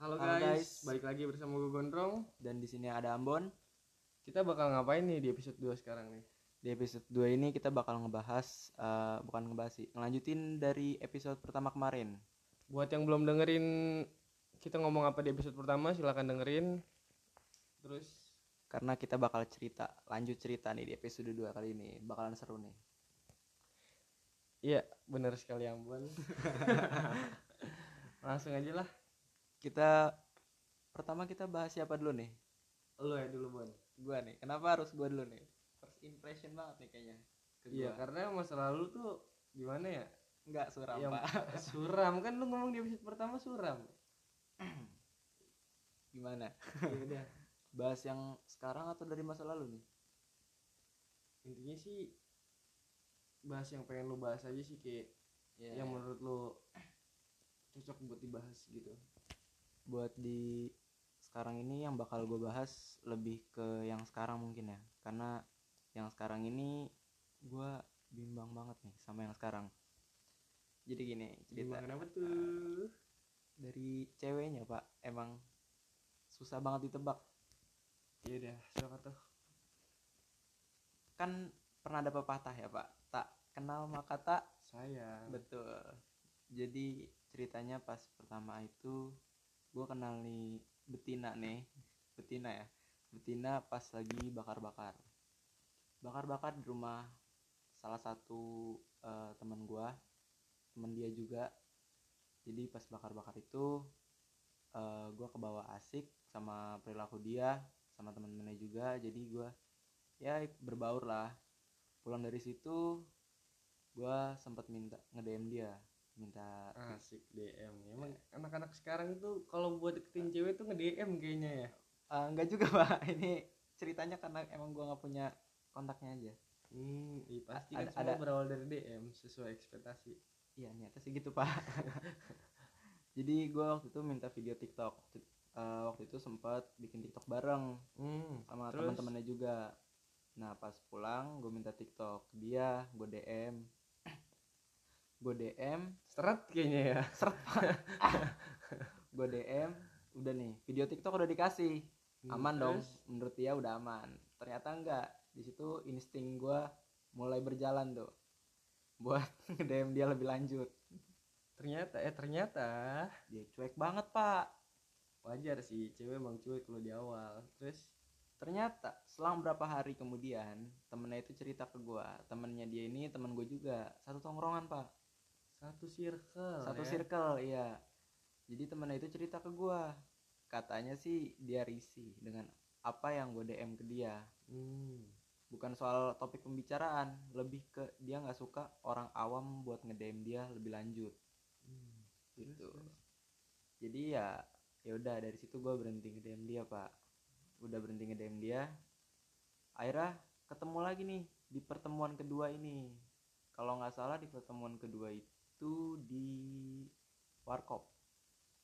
Halo, Halo, guys. guys. balik lagi bersama gue Gondrong. dan di sini ada Ambon. Kita bakal ngapain nih di episode 2 sekarang nih? Di episode 2 ini kita bakal ngebahas eh, bukan ngebahas sih, ngelanjutin dari episode pertama kemarin. Buat yang belum dengerin kita ngomong apa di episode pertama, silahkan dengerin. Terus Karena kita bakal cerita, lanjut cerita nih di episode 2 kali ini. Bakalan seru nih. iya, benar sekali Ambon. Langsung aja lah. Kita pertama kita bahas siapa dulu nih? Lo ya dulu, Bon. Gua nih. Kenapa harus gua dulu nih? First impression banget nih kayaknya. Iya, karena masa lalu tuh gimana ya? Enggak suram, Yang Pak. suram kan lu ngomong di episode pertama suram. Gimana? Udah. Bahas yang sekarang atau dari masa lalu nih? Intinya sih bahas yang pengen lu bahas aja sih kayak Ya, yang menurut lu cocok buat dibahas gitu. Buat di sekarang ini yang bakal gue bahas lebih ke yang sekarang mungkin ya. Karena yang sekarang ini gue bimbang banget nih sama yang sekarang. Jadi gini cerita. Gimana kenapa tuh? dari ceweknya pak. Emang susah banget ditebak. Iya udah, siapa tuh? kan pernah ada pepatah ya pak. Tak kenal maka tak Sayang. betul. Jadi ceritanya pas pertama itu gue kenal betina nih. Betina ya. Betina pas lagi bakar-bakar. Bakar-bakar di rumah salah satu eh, teman gue teman dia juga. Jadi pas bakar-bakar itu eh, gue kebawa asik sama perilaku dia sama teman-temannya juga. Jadi gue ya berbaur lah. Pulang dari situ gue sempat minta nge-DM dia minta Asik DM. Emang anak-anak sekarang tuh kalau buat deketin cewek tuh nge-DM kayaknya ya. Eh, enggak juga pak. Ini ceritanya karena emang gue nggak punya kontaknya aja. Hmm, iya pasti Ada- kan semua ada- berawal dari DM sesuai ekspektasi. iya niatnya sih gitu pak. Jadi gue waktu itu minta video TikTok. Waktu- eh, waktu itu sempat bikin TikTok bareng Hmm, sama teman-temannya juga. Nah pas pulang gue minta TikTok. Dia gue DM gue DM seret kayaknya ya. seret. Pak gue DM udah nih video TikTok udah dikasih. Hmm, aman dong terus? menurut dia udah aman. Ternyata enggak. Di situ insting gue mulai berjalan tuh buat DM dia lebih lanjut. Ternyata eh ternyata. Dia cuek banget pak. Wajar sih cewek emang cuek kalau di awal. Terus? Ternyata selang berapa hari kemudian temennya itu cerita ke gue temennya dia ini temen gue juga. Satu tongkrongan pak satu circle satu ya. circle iya jadi temennya itu cerita ke gue katanya sih dia risih dengan apa yang gue DM ke dia Hmm. bukan soal topik pembicaraan lebih ke dia nggak suka orang awam buat nge-DM dia lebih lanjut Hmm. gitu Terus, terus. jadi ya ya udah dari situ gue berhenti nge-DM dia pak udah berhenti nge-DM dia akhirnya ketemu lagi nih di pertemuan kedua ini kalau nggak salah di pertemuan kedua itu di warkop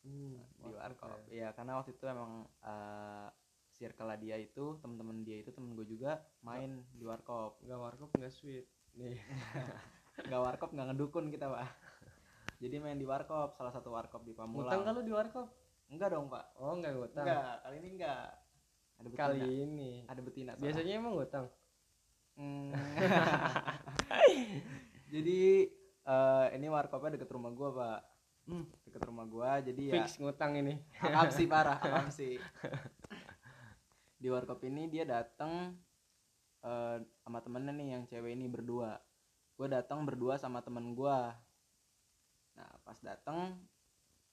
Hmm, di warkop warkop ya. ya karena waktu itu emang eh circle dia itu temen-temen dia itu temen gue juga main di warkop Enggak warkop enggak sweet. Nih. nggak warkop nggak ngedukun kita pak jadi main di warkop salah satu warkop di Pamulang Ngutang kalau di warkop? enggak dong pak Oh, enggak ngutang. enggak kali ini enggak ada betina Kali ini. ada betina soalnya. Biasanya emang ngutang. Hmm. jadi eh, ini warkopnya deket rumah gua pak. Hmm. deket rumah gua jadi ya Fix ngutang ini. akam sih parah akam sih di warkop ini dia datang eh, sama temennya nih yang cewek ini berdua. Gue datang berdua sama temen gua. Nah pas datang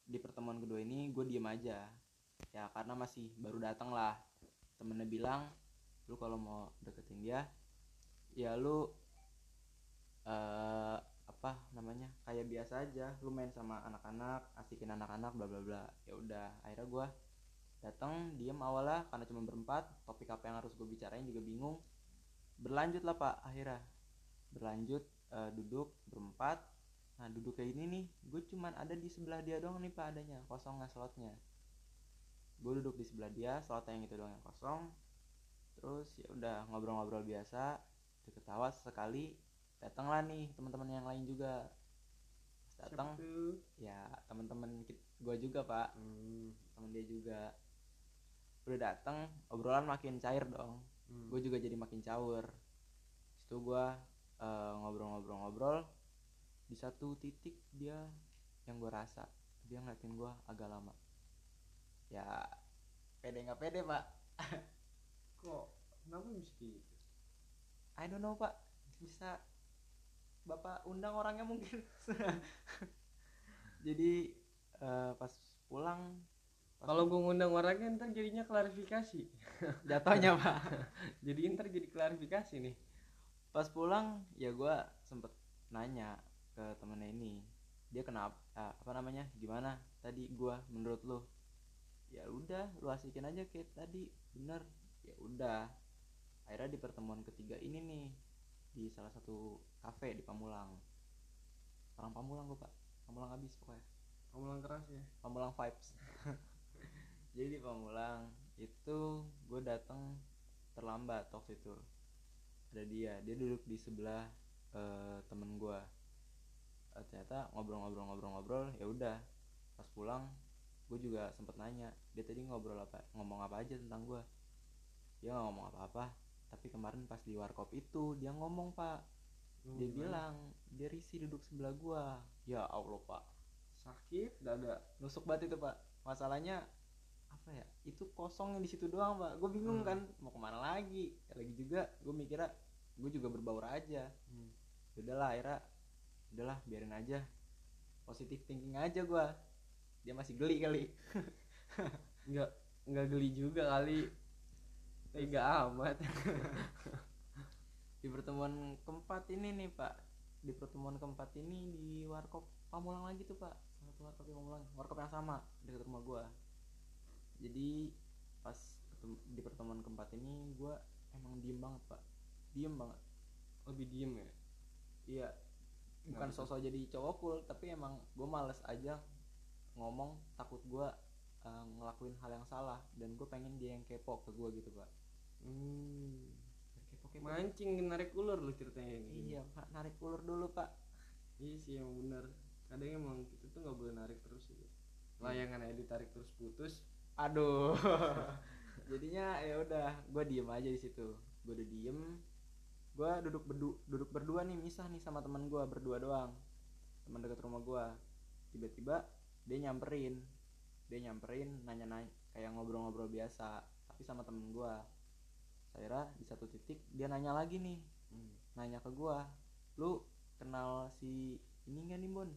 di pertemuan kedua ini gue diem aja. Ya karena masih baru datang lah. Temennya bilang lu kalau mau deketin dia ya lu eh apa namanya kayak biasa aja. Lu main sama anak-anak asikin anak-anak bla bla bla. Ya udah akhirnya gua datang diem awalnya karena cuma berempat. Topik apa yang harus gue bicarain juga bingung. Berlanjut lah pak akhirnya. Berlanjut eh, duduk berempat. Nah duduk kayak ini nih gue cuman ada di sebelah dia doang nih pak adanya. Kosong nggak slotnya. Gue duduk di sebelah dia slotnya yang itu doang yang kosong. Terus ya udah ngobrol-ngobrol biasa. Ketawa sekali datanglah nih teman-teman yang lain juga. Datang tuh? ya teman-teman gue juga pak. Hmm. temen dia juga. Udah datang obrolan makin cair dong. Hmm. gue juga jadi makin caur. Situ gue ngobrol-ngobrol-ngobrol. Di satu titik dia yang gue rasa dia ngeliatin gue agak lama. Ya pede nggak pede pak? Kok kenapa kayak gitu? I don't know pak. Bisa bapak undang orangnya mungkin. Jadi eh, pas pulang kalau gue ngundang orangnya ntar jadinya klarifikasi. Jatuhnya pak. Jadi ntar jadi klarifikasi nih. Pas pulang ya gue sempet nanya ke temennya ini. Dia kenapa ah, apa namanya gimana tadi gue menurut lo ya udah lu asikin aja kayak tadi. Bener. Ya udah. Akhirnya di pertemuan ketiga ini nih di salah satu kafe di Pamulang. Orang Pamulang gue pak. Pamulang habis pokoknya. Ngomong keras ya? Pamulang vibes. Jadi di Pamulang itu gue datang terlambat waktu itu. Ada dia dia duduk di sebelah eh, temen gue Eh, ternyata ngobrol-ngobrol-ngobrol-ngobrol ya udah. Pas pulang gue juga sempet nanya dia tadi ngobrol apa? Ngomong apa aja tentang gue dia nggak ngomong apa-apa tapi kemarin pas di warkop itu dia ngomong pak dia bilang dia risih duduk sebelah gue ya allah pak. Sakit dada. Nusuk banget itu pak. Masalahnya apa ya itu kosongnya di situ doang pak. Gue bingung Hmm. kan mau ke mana lagi? Ya, lagi juga gue mikirnya gue juga berbaur aja. Hmm. udahlah akhirnya udahlah biarin aja. Positif thinking aja gue dia masih geli kali. Nggak nggak geli juga kali. Tega amat di pertemuan keempat ini nih pak. Di pertemuan keempat ini di warkop Pamulang lagi tuh pak. Satu warkop di Pamulang. Warkop yang sama dekat rumah gua. Jadi pas di pertemuan keempat ini gua emang diem banget pak. Diem banget? Lebih diem ya? Iya. Bukan sosok jadi cowok cool tapi emang gue males aja ngomong takut gua eh, ngelakuin hal yang salah dan gue pengen dia yang kepo ke gua gitu pak. Hmm. Kepo-kepo mancing narik ulur lu ceritanya ini. Iya pak. Narik ulur dulu pak. Iya sih emang bener. Kadang emang kita tuh nggak boleh narik terus gitu layangan aja ditarik terus putus. Aduh. Jadinya ya udah gue diem aja di situ. Gue udah diem. Gue duduk berdu duduk berdua nih misah nih sama teman gue berdua doang. Teman dekat rumah gue tiba-tiba dia nyamperin. Dia nyamperin nanya-nanya kayak ngobrol-ngobrol biasa tapi sama temen gue saya di satu titik dia nanya lagi nih hmm. nanya ke gue lu kenal si ini nggak nih bon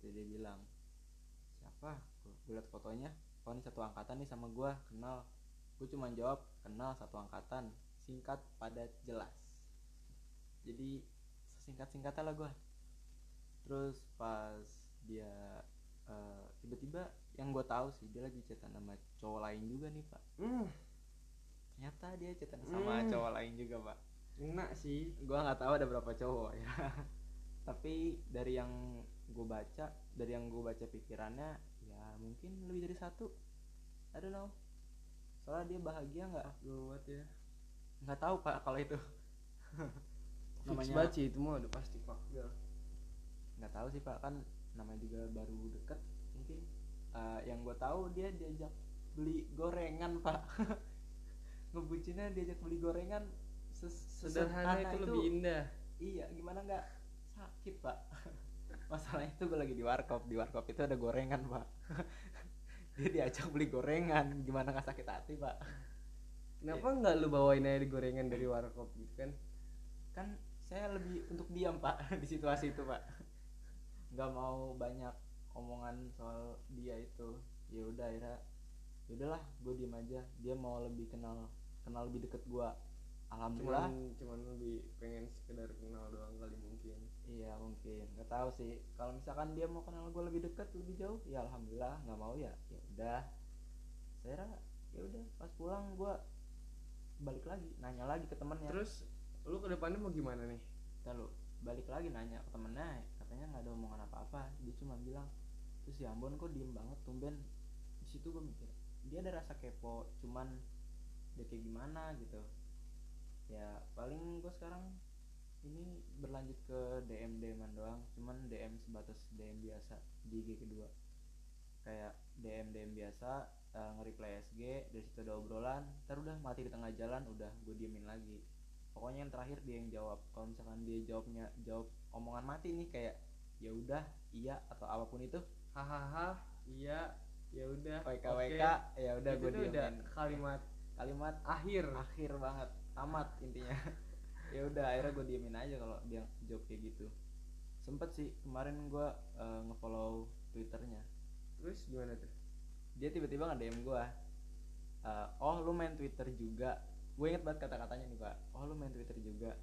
gitu dia bilang. Siapa? Gue liat fotonya. Oh ini satu angkatan nih sama gue kenal. Gue cuma jawab kenal satu angkatan singkat padat jelas. Jadi sesingkat singkatnya lah gue terus pas dia eh, tiba-tiba yang gue tahu sih dia lagi chatan sama cowok lain juga nih pak. Hmm, ternyata dia chatan sama Hmm. cowok lain juga pak. Enak sih. Gua nggak tahu ada berapa cowok ya. Tapi dari yang gue baca dari yang gue baca pikirannya ya mungkin lebih dari satu. I don't know. Soalnya dia bahagia nggak? Buat ya. Nggak tahu pak kalau itu. Namanya sih itu mah udah pasti fuck girl nggak tahu sih pak kan namanya juga baru deket mungkin. Eh, yang gue tahu dia diajak beli gorengan pak ngebucinnya diajak beli gorengan sederhana itu, lebih indah. Iya gimana nggak? Sakit pak. Masalahnya itu gue lagi di warkop. Di warkop itu ada gorengan pak. Dia diajak beli gorengan. Gimana nggak sakit hati pak? Kenapa nggak lu bawain aja di gorengan dari warkop gitu kan? Kan saya lebih untuk diam pak di situasi itu pak. Nggak mau banyak omongan soal dia itu. Ya udah akhirnya ya udahlah gue diem aja. Dia mau lebih kenal kenal lebih deket gue alhamdulillah. Cuman cuman lebih pengen sekedar kenal doang kali mungkin. Iya mungkin. Nggak tahu sih. Kalau misalkan dia mau kenal gue lebih deket lebih jauh ya alhamdulillah. Nggak mau ya ya udah. Saya ya udah pas pulang gue balik lagi nanya lagi ke temennya. Terus lu ke depannya mau gimana nih? Ntar lu. Balik lagi nanya ke temennya katanya nggak ada omongan apa-apa. Dia cuma bilang terus si Ambon kok diem banget tumben. Di situ gue mikir dia ada rasa kepo cuman dia kayak gimana gitu. Ya paling gue sekarang ini berlanjut ke DM DM doang. Cuman DM sebatas DM biasa di IG kedua. Kayak DM DM biasa uh, nge-reply SG dari situ ada obrolan. Ntar udah mati di tengah jalan udah gue diemin lagi. Pokoknya yang terakhir dia yang jawab. Kalau misalkan dia jawabnya jawab omongan mati nih kayak ya udah iya atau apa pun itu hahaha iya ya udah oke. WK ya udah gue udah diemin. kalimat kalimat akhir. Akhir banget. Tamat intinya. Ya udah akhirnya gue diemin aja kalau dia jawab kayak gitu. Sempet sih kemarin gue uh, ngefollow twitternya. Terus gimana tuh? Dia tiba-tiba nge DM gue uh, oh lu main twitter juga? Gue inget banget kata-katanya nih pak. Oh lu main twitter juga?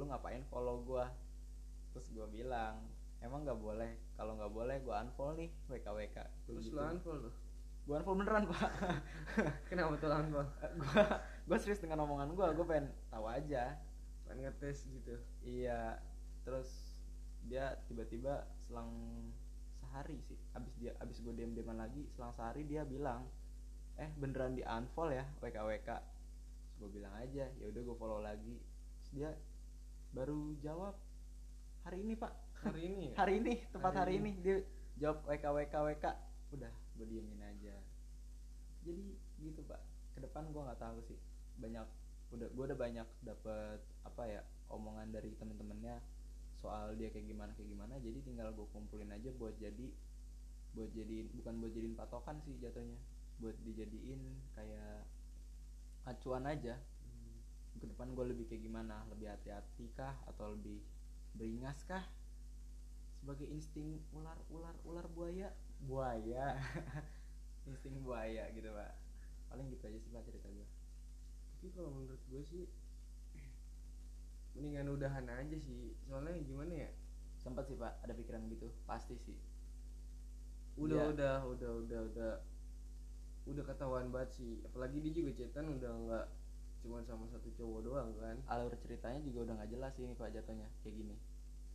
Lu ngapain follow gue terus gue bilang emang nggak boleh. Kalau nggak boleh gue unfollow nih wk wk terus lu unfollow gue unfollow beneran pak. Kenapa tuh unfollow gue gue serius dengan omongan gue gue pengen tahu aja. Pengen ngetes gitu. Iya. Terus dia tiba-tiba selang sehari sih. Abis dia abis gue dm deman lagi selang sehari dia bilang eh beneran di unfollow ya wk wk terus gue bilang aja ya udah gue follow lagi. Terus dia baru jawab hari ini pak. Hari ini ya? hari ini tepat hari, Hari ini. dia jawab wk wk wk udah gue diemin aja. Jadi gitu pak. Ke depan gue nggak tahu sih. Banyak udah gue udah banyak dapet apa ya omongan dari temen-temennya soal dia kayak gimana kayak gimana. Jadi tinggal gue kumpulin aja buat jadi buat jadiin bukan buat jadiin patokan sih jatuhnya. Buat dijadiin kayak acuan aja. Ke depan gue lebih kayak gimana? Lebih hati-hati kah? Atau lebih beringas kah? Sebagai insting ular ular ular buaya buaya. Insting buaya gitu pak. Paling gitu aja sih pak cerita gue tapi kalau menurut gue sih mendingan udahan aja sih. Soalnya gimana ya? Sempat sih pak ada pikiran gitu. Pasti sih. Udah Iya. udah udah udah udah. Udah ketahuan banget sih. Apalagi dia juga cetan udah nggak cuma sama satu cowok doang kan? Alur ceritanya juga udah nggak jelas sih ini pak jatuhnya. Kayak gini.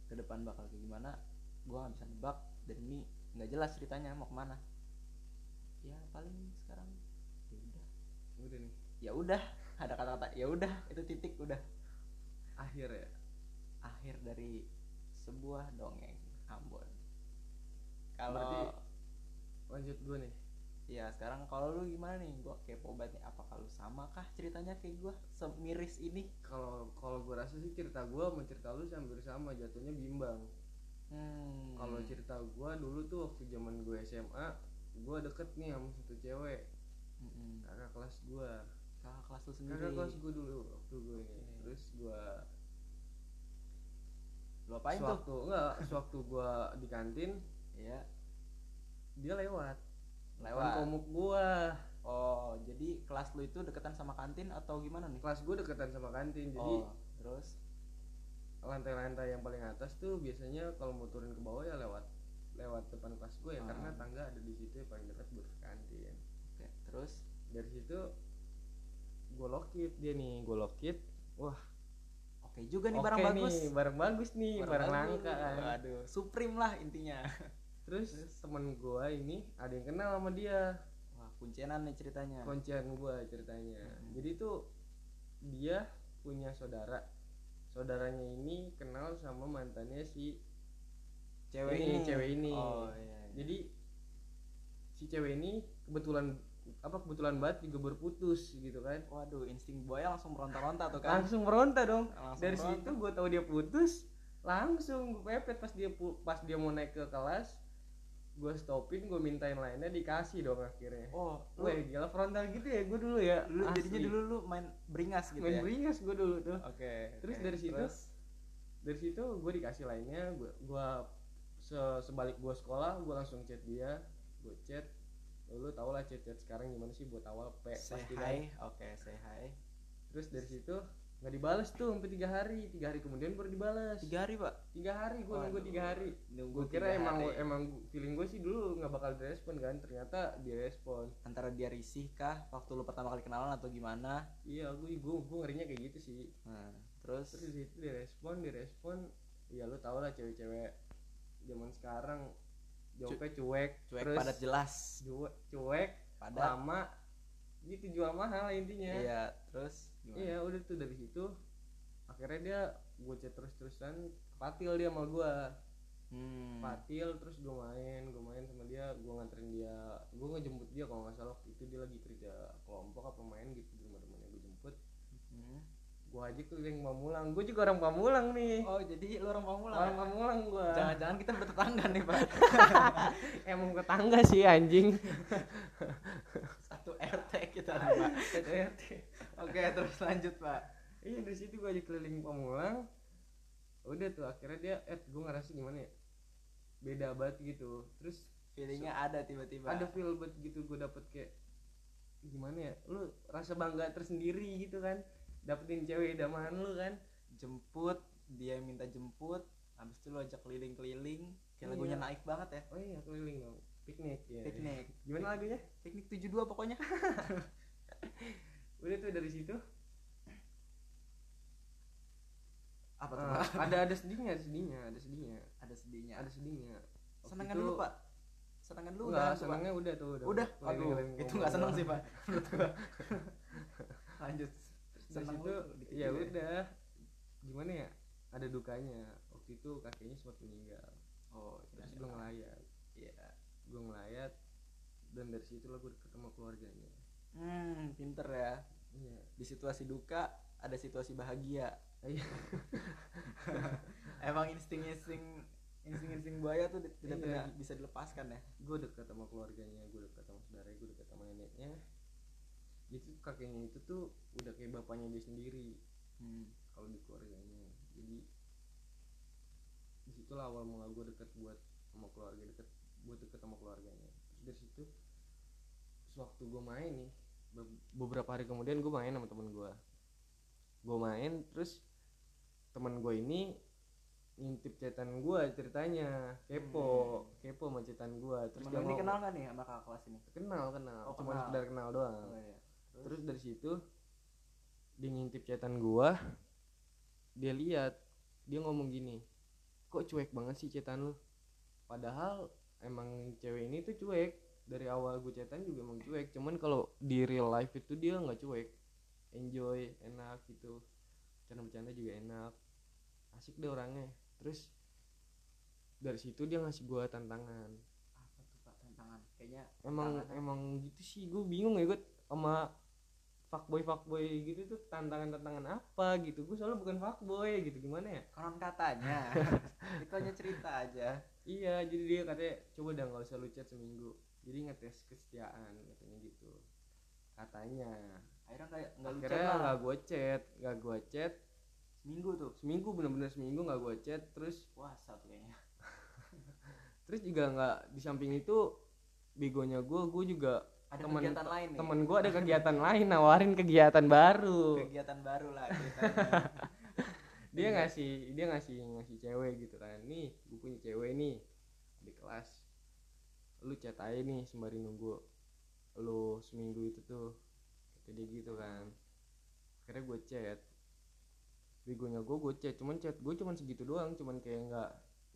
Ke depan bakal kayak gimana gua nggak bisa nebak. Dan ini nggak jelas ceritanya mau ke mana. Ya paling sekarang ya udah. Udah nih. Ya udah ada kata-kata ya udah itu titik udah. Akhir ya? Akhir dari sebuah dongeng Ambon. Kalau Berarti- lanjut gue nih. Ya sekarang kalau lu gimana nih? Gua kepo banget nih apakah lu sama kah ceritanya kayak gua semiris ini? Kalau kalau gue rasa sih cerita gue sama cerita lu hampir sama jatuhnya bimbang hmm. kalau cerita gue dulu tuh waktu zaman gue SMA gue deket nih sama satu cewek. Mm-mm. kakak kelas gue kakak kelas lu sendiri. Kakak kelas gue dulu waktu gue ini. Terus gue lu apain tuh? sewaktu enggak sewaktu gue di kantin ya dia lewat. Lewat. Komuk gue oh jadi kelas lu itu deketan sama kantin atau gimana nih? Kelas gue deketan sama kantin jadi oh, terus lantai-lantai yang paling atas tuh biasanya kalau mau turun ke bawah ya lewat lewat depan kelas gue ya Ah. karena tangga ada di situ yang paling dekat buat ke kantin. Oke terus? Dari situ gue lokit dia nih gue lokit wah. Oke juga nih oke barang bagus. nih barang bagus nih barang, bagus. langka kan. waduh supreme lah intinya. Terus temen gue ini ada yang kenal sama dia. Wah kuncenan nih ceritanya. Kuncian gue ceritanya. Hmm. jadi tuh dia punya saudara saudaranya ini kenal sama mantannya si cewek ini, ini cewek ini. oh iya, iya. jadi si cewek ini kebetulan apa kebetulan banget juga berputus gitu kan waduh insting buaya langsung meronta-ronta tuh kan langsung meronta dong Langsung dari meronta. situ gue tahu dia putus langsung gue pepet pas dia pas dia mau naik ke kelas gue stopin gue mintain lainnya dikasih dong akhirnya oh Wah gila frontal gitu ya gue dulu ya lu Asli. jadinya dulu lu main beringas gitu main ya beringas gue dulu tuh oke Terus oke. dari situ? Terus? dari situ gue dikasih lainnya gue gua se sebalik gue sekolah gue langsung chat dia gue chat lu tau lah chat chat sekarang gimana sih buat awal p say pasti hi oke say hi terus dari situ nggak dibales tuh sampai tiga hari. Tiga hari kemudian baru dibales. Tiga hari pak? Tiga hari gue nunggu tiga hari. nunggu gue kira emang hari. emang feeling gue sih dulu nggak bakal direspon kan. Ternyata direspon antara dia risih kah? Waktu lu pertama kali kenalan atau gimana? Iya gue gue gue ngerinya kayak gitu sih. Nah, terus? Terus di situ direspon direspon. Ya lu tau lah cewek-cewek zaman sekarang. Jawabnya cuek cuek terus padat jelas. cuek cuek padat. lama. Gitu jual mahal intinya. Iya terus gimana iya udah tuh dari situ akhirnya dia gue chat terus terusan kepatil dia sama gue hmm. Patil terus gue main gue main sama dia gue nganterin dia gue ngejemput dia kalau nggak salah waktu itu dia lagi kerja kelompok apa main gitu di rumah temannya gue jemput Hmm. gue aja keliling Pamulang gue juga orang Pamulang nih oh jadi lu orang Pamulang orang ya? Pamulang gue jangan-jangan kita bertetangga nih pak emang tetangga sih anjing satu RT kita nih pak Satu RT. Oke terus lanjut pak. Iya dari situ gue aja keliling Pamulang. Udah tuh akhirnya dia eh gue ngerasa gimana ya? Beda banget gitu. Terus feelingnya ada tiba-tiba. ada feel banget gitu gue dapet kayak gimana ya? Lu rasa bangga tersendiri gitu kan? Dapetin cewek idaman lu kan? Jemput dia minta jemput habis itu lo ajak keliling-keliling. Kayak Iya. lagunya naik banget ya. Oh iya keliling dong. Piknik. Ya piknik. Gimana lagunya? Piknik 72 pokoknya udah tuh dari situ. Apa tuh? Pak ada ada sedihnya ada sedihnya ada sedihnya. Ada sedihnya. Ada sedihnya. Senangan itu- dulu pak? Senangan dulu enggak udah senangnya udah tuh udah. Udah? Aduh itu nggak seneng sih pak menurut gua. Lanjut. Dari seneng situ lu dikit ya udah. Gimana ya? Ada dukanya. Waktu itu kakeknya sempat meninggal. Oh terus iya. gue ngelayat. Iya. Gue ngelayat dan dari situ lah gue sama keluarganya hmm pinter ya. Iya. Di situasi duka ada situasi bahagia. Iya. emang insting-insting insting-insting buaya tuh tidak Iya. tidak bisa dilepaskan ya? Gue dekat sama keluarganya gue dekat sama saudaranya gue dekat sama neneknya. Itu kakeknya itu tuh udah kayak bapaknya dia sendiri. Hmm. kalau di keluarganya. Jadi di situlah awal mula gue deket buat sama keluarga deket buat deket sama keluarganya. Terus dari situ sewaktu gue main nih be- beberapa hari kemudian gue main sama temen gue gue main terus temen gue ini ngintip chatan gue ceritanya. Kepo kepo sama chatan gue terus temen dia ini ngomong- kenal nggak nih sama kakak kelas ini? Kenal kenal. Oh, cuma kenal. sekedar kenal doang. Oh, iya. terus dari situ dia ngintip chatan gua dia lihat dia ngomong gini kok cuek banget sih chatan lu? Padahal emang cewek ini tuh cuek dari awal gue chatan juga emang cuek. Cuman kalau di real life itu dia nggak cuek. Enjoy enak gitu. Bercanda-bercanda juga enak. Asik deh orangnya. Terus dari situ dia ngasih gua tantangan. Apa tuh pak tantangan? Kayaknya emang tantangan. emang gitu sih. Gue bingung ya gue sama fuckboy fuckboy gitu tuh tantangan tantangan apa gitu. Gue soalnya bukan fuckboy gitu. Gimana ya? Konon katanya. Itu hanya cerita aja. Iya jadi dia katanya coba dah nggak usah lu chat seminggu jadi ngetes kesetiaan katanya gitu. Katanya. Akhirnya kayak nggak lucu akhirnya nggak gue chat nggak gue chat. Seminggu tuh? Seminggu bener-bener seminggu nggak gue chat terus puasa tuh kayaknya. Terus juga nggak di samping itu begonya gue gue juga ada Temen- kegiatan lain nih. temen gue ada kegiatan lain nawarin kegiatan baru. Kegiatan baru lah dia ngasih dia ngasih ngasih cewek gitu kan. Nih gue punya cewek nih di kelas lu chat aja nih sembari nunggu lu seminggu itu tuh kata dia gitu kan. Akhirnya gue chat. Begonya gue gue chat cuman chat gue cuman segitu doang cuman kayak nggak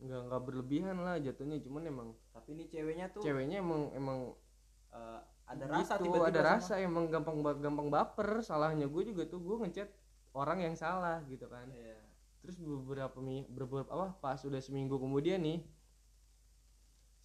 nggak nggak berlebihan lah jatuhnya cuman emang tapi ini ceweknya tuh ceweknya emang emang eh, ada rasa gitu, tiba-tiba ada sama- rasa emang gampang gampang baper. Salahnya gue juga tuh gue ngechat orang yang salah gitu kan. Iya. terus beberapa beberapa apa pas sudah seminggu kemudian nih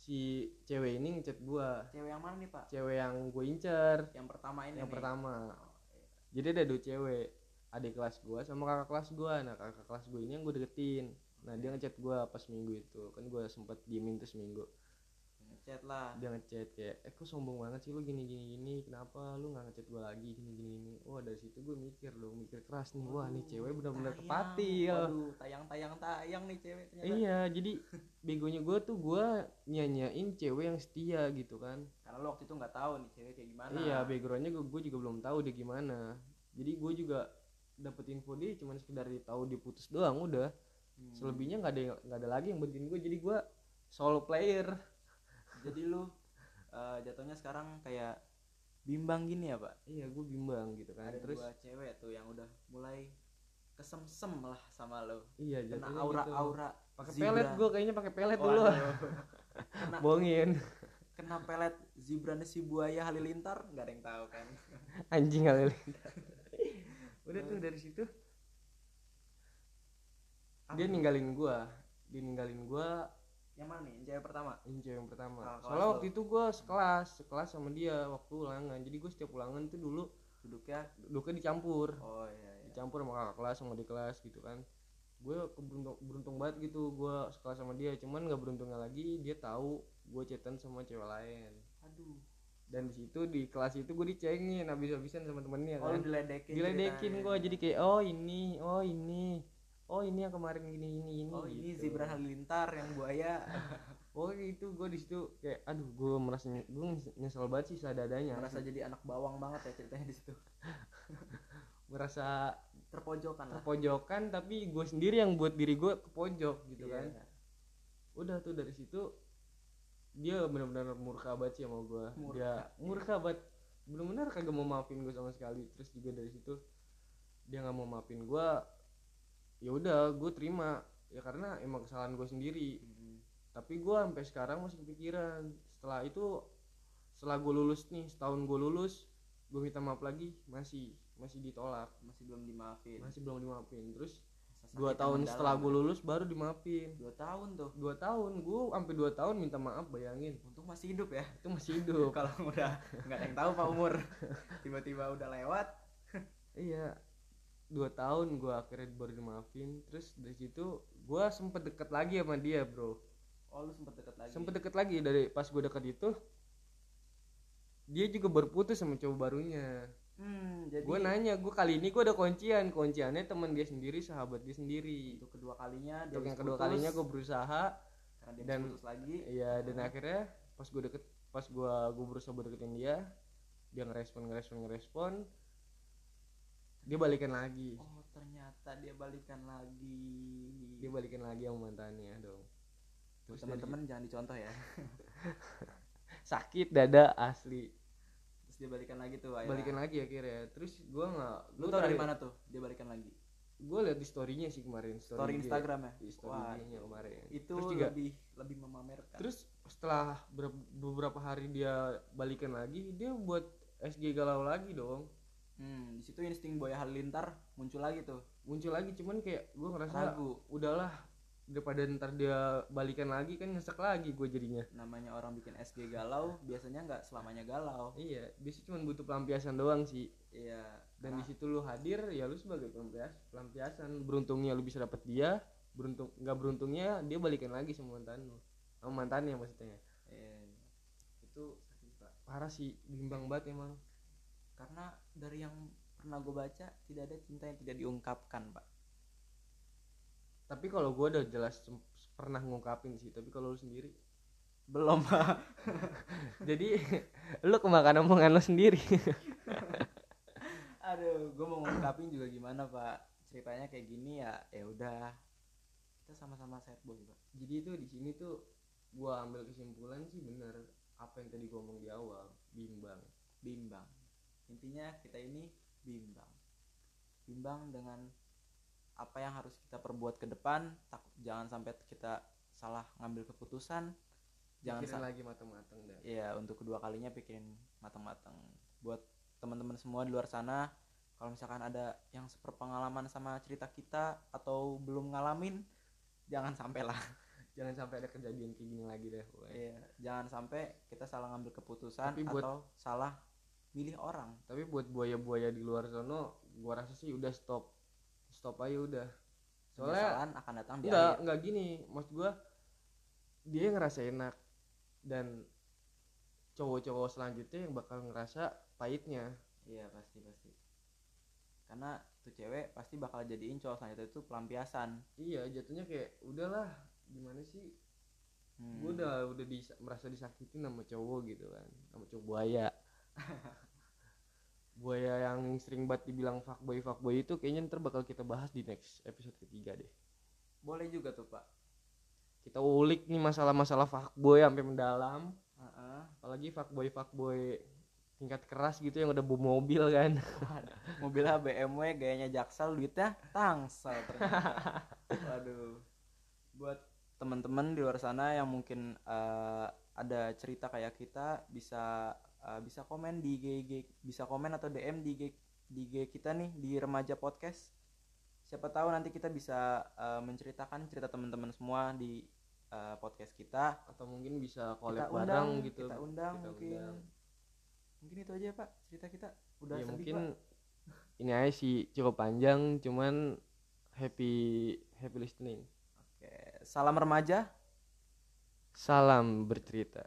si cewek ini ngechat gua. Cewek yang mana nih pak? Cewek yang gue incer. Yang pertama ini yang nih. pertama. Oh, iya. jadi ada dua cewek adik kelas gua sama kakak kelas gua. Nah kakak kelas gue ini yang gue deketin. Nah dia ngechat gua pas minggu itu. Kan gue sempet diemin tuh seminggu ngechat lah. Dia ngechat kayak eh kok sombong banget sih lu gini gini gini kenapa lu nggak ngechat gua lagi? Gini gini gini. Wah dari situ gue mikir dong mikir keras nih. Wah nih cewek benar-benar kepatil. Waduh, tayang tayang tayang nih cewek ternyata. Iya jadi begonya gue tuh gue nyanyain cewek yang setia gitu kan. Karena lo waktu itu nggak tahu nih cewek kayak gimana. Iya backgroundnya gue gue juga belum tahu dia gimana. Jadi gue juga dapet info dia cuma sekedar tahu dia putus doang udah. Hmm. selebihnya nggak ada nggak ada lagi yang bentin gue jadi gue solo player jadi lu eh, jatuhnya sekarang kayak bimbang gini ya pak? Iya gue bimbang gitu kan. Ada terus dua cewek tuh yang udah mulai kesemsem lah sama lo iya kena aura gitu. aura pakai pelet gue kayaknya pakai pelet dulu. Kena bohongin. kena pelet zebra si buaya halilintar? Nggak ada yang tahu kan. Anjing kali udah tuh dari situ. Dia ninggalin gua. Dia ninggalin gua yang mana nih? Yang cewek pertama? Ini cewek yang pertama. Ah, kelas soalnya waktu itu gue sekelas sekelas sama dia waktu ulangan. Jadi gue setiap ulangan tuh dulu duduknya duduknya dicampur oh iya iya. Dicampur sama kakak kelas sama di kelas gitu kan. Gue keberuntung beruntung banget gitu gue sekelas sama dia. Cuman nggak beruntungnya lagi dia tahu gue chatan sama cewek lain. Aduh. Dan di situ di kelas itu gue dicengin habis-habisan sama temennya oh kan. diledekin diledekin gue jadi kayak oh ini oh ini oh ini yang kemarin gini ini ini oh ini gitu. zebra halilintar yang buaya. Oh itu gue di situ kayak aduh gue merasa gue nyesel banget sih sadadanya merasa jadi anak bawang banget ya ceritanya di situ. Merasa terpojokan lah. terpojokan tapi gue sendiri yang buat diri gue ke pojok gitu Iya. kan. udah tuh dari situ dia benar-benar murka banget sih sama gue Murka. dia murka banget. Benar-benar kagak mau maafin gue sama sekali. Terus juga dari situ dia nggak mau maafin gue ya udah gue terima. Ya karena emang kesalahan gue sendiri. Hmm. tapi gue sampai sekarang masih kepikiran. Setelah itu setelah gue lulus nih setahun gue lulus gue minta maaf lagi masih masih ditolak. Masih belum dimaafin. Masih belum dimaafin. Terus dua tahun setelah gue ya. lulus baru dimaafin. Dua tahun tuh? Dua tahun. Gue sampai dua tahun minta maaf bayangin. Untung masih hidup ya? Itu masih hidup. Kalau udah nggak ada yang tahu pak umur. Tiba-tiba udah lewat. Iya dua tahun gue akhirnya baru dimaafin. Terus dari situ gue sempet deket lagi sama dia bro. Oh lu sempet deket lagi? Sempet deket lagi dari pas gue deket itu. Dia juga berputus sama cowok barunya. Hmm jadi gue nanya gue kali ini gue ada kuncian. Kunciannya teman dia sendiri sahabat dia sendiri. Untuk kedua kalinya dia untuk yang kedua putus, kalinya gue berusaha. Karena dia dan- lagi. iya dan akhirnya pas gue deket pas gue gue berusaha deketin dia dia ngerespon ngerespon ngerespon dia balikan lagi. Oh ternyata dia balikan lagi. Dia balikan lagi sama mantannya dong. Terus teman-teman jangan dicontoh ya. Sakit dada asli. Terus dia balikan lagi tuh akhirnya. balikan lagi akhirnya. Terus gue nggak lu tau dari mana tuh dia balikan lagi? Gue liat di storynya sih kemarin story IG. Instagram ya? Di story Wah, kemarin. itu terus juga lebih lebih memamerkan. Terus setelah ber- beberapa hari dia balikan lagi dia buat SG galau lagi dong hmm di situ insting boy halilintar muncul lagi tuh. Muncul lagi cuman kayak gue ngerasa ragu. udahlah daripada ntar dia balikan lagi kan nyesek lagi gue jadinya. Namanya orang bikin SG galau biasanya nggak selamanya galau. Iya biasanya cuma butuh pelampiasan doang sih. Iya dan di karena- situ lu hadir ya lu sebagai pelampias pelampiasan. Beruntungnya lu bisa dapet dia beruntung nggak beruntungnya dia balikan lagi sama mantan lu. Sama mantannya maksudnya. Iya. itu parah sih bimbang banget emang. Karena dari yang pernah gue baca tidak ada cinta yang tidak diungkapkan pak. Tapi kalau gue udah jelas pernah ngungkapin sih tapi kalau lu sendiri? Belum pak. Jadi lu kemakan omongan lu sendiri. Aduh gue mau ngungkapin juga gimana pak. Ceritanya kayak gini ya ya udah. Kita sama-sama sad boy pak. Jadi itu di sini tuh gua ambil kesimpulan sih bener apa yang tadi gua ngomong di awal. Bimbang. Bimbang intinya kita ini bimbang. Bimbang dengan apa yang harus kita perbuat ke depan. Takut jangan sampai kita salah ngambil keputusan. Jangan Pikirin lagi matang-matang dah. Ya untuk kedua kalinya pikirin matang-matang buat teman-teman semua di luar sana kalau misalkan ada yang seperpengalaman sama cerita kita atau belum ngalamin jangan sampai lah. Jangan sampai ada kejadian kayak gini lagi deh. Iya, jangan sampai kita salah ngambil keputusan Tapi buat- atau salah milih orang. Tapi buat buaya-buaya di luar sono gua rasa sih udah stop. Stop aja udah. Soalnya penyesalan akan datang di enggak akhir. enggak gini. Maksud gua dia ngerasa enak. Dan cowok-cowok selanjutnya yang bakal ngerasa pahitnya. Iya pasti pasti. Karena tuh cewek pasti bakal jadiin cowok selanjutnya itu pelampiasan. Iya jatuhnya kayak udahlah gimana sih? Hmm. gue udah udah dis- merasa disakitin sama cowok gitu kan sama cowok buaya buaya yang sering banget dibilang fuckboy fuckboy itu kayaknya ntar bakal kita bahas di next episode ketiga deh. Boleh juga tuh pak. Kita ulik nih masalah-masalah fuckboy sampai mendalam. Heeh. apalagi fuckboy fuckboy tingkat keras gitu yang udah bawa mobil kan. Mobilnya BMW gayanya jaksel duitnya tangsel ternyata. Waduh. Buat teman-teman di luar sana yang mungkin eh, ada cerita kayak kita bisa eh, bisa komen di IG, IG- bisa komen atau DM di IG, di IG kita nih di remaja podcast. Siapa tahu nanti kita bisa eh, menceritakan cerita teman-teman semua di eh, podcast kita. Atau mungkin bisa kita collab undang bareng gitu. kita undang Kita mungkin. undang. mungkin itu aja pak cerita kita. Udah ya sedih, mungkin Pak. ini aja sih cukup panjang cuman happy happy listening. Oke, salam remaja. Salam bercerita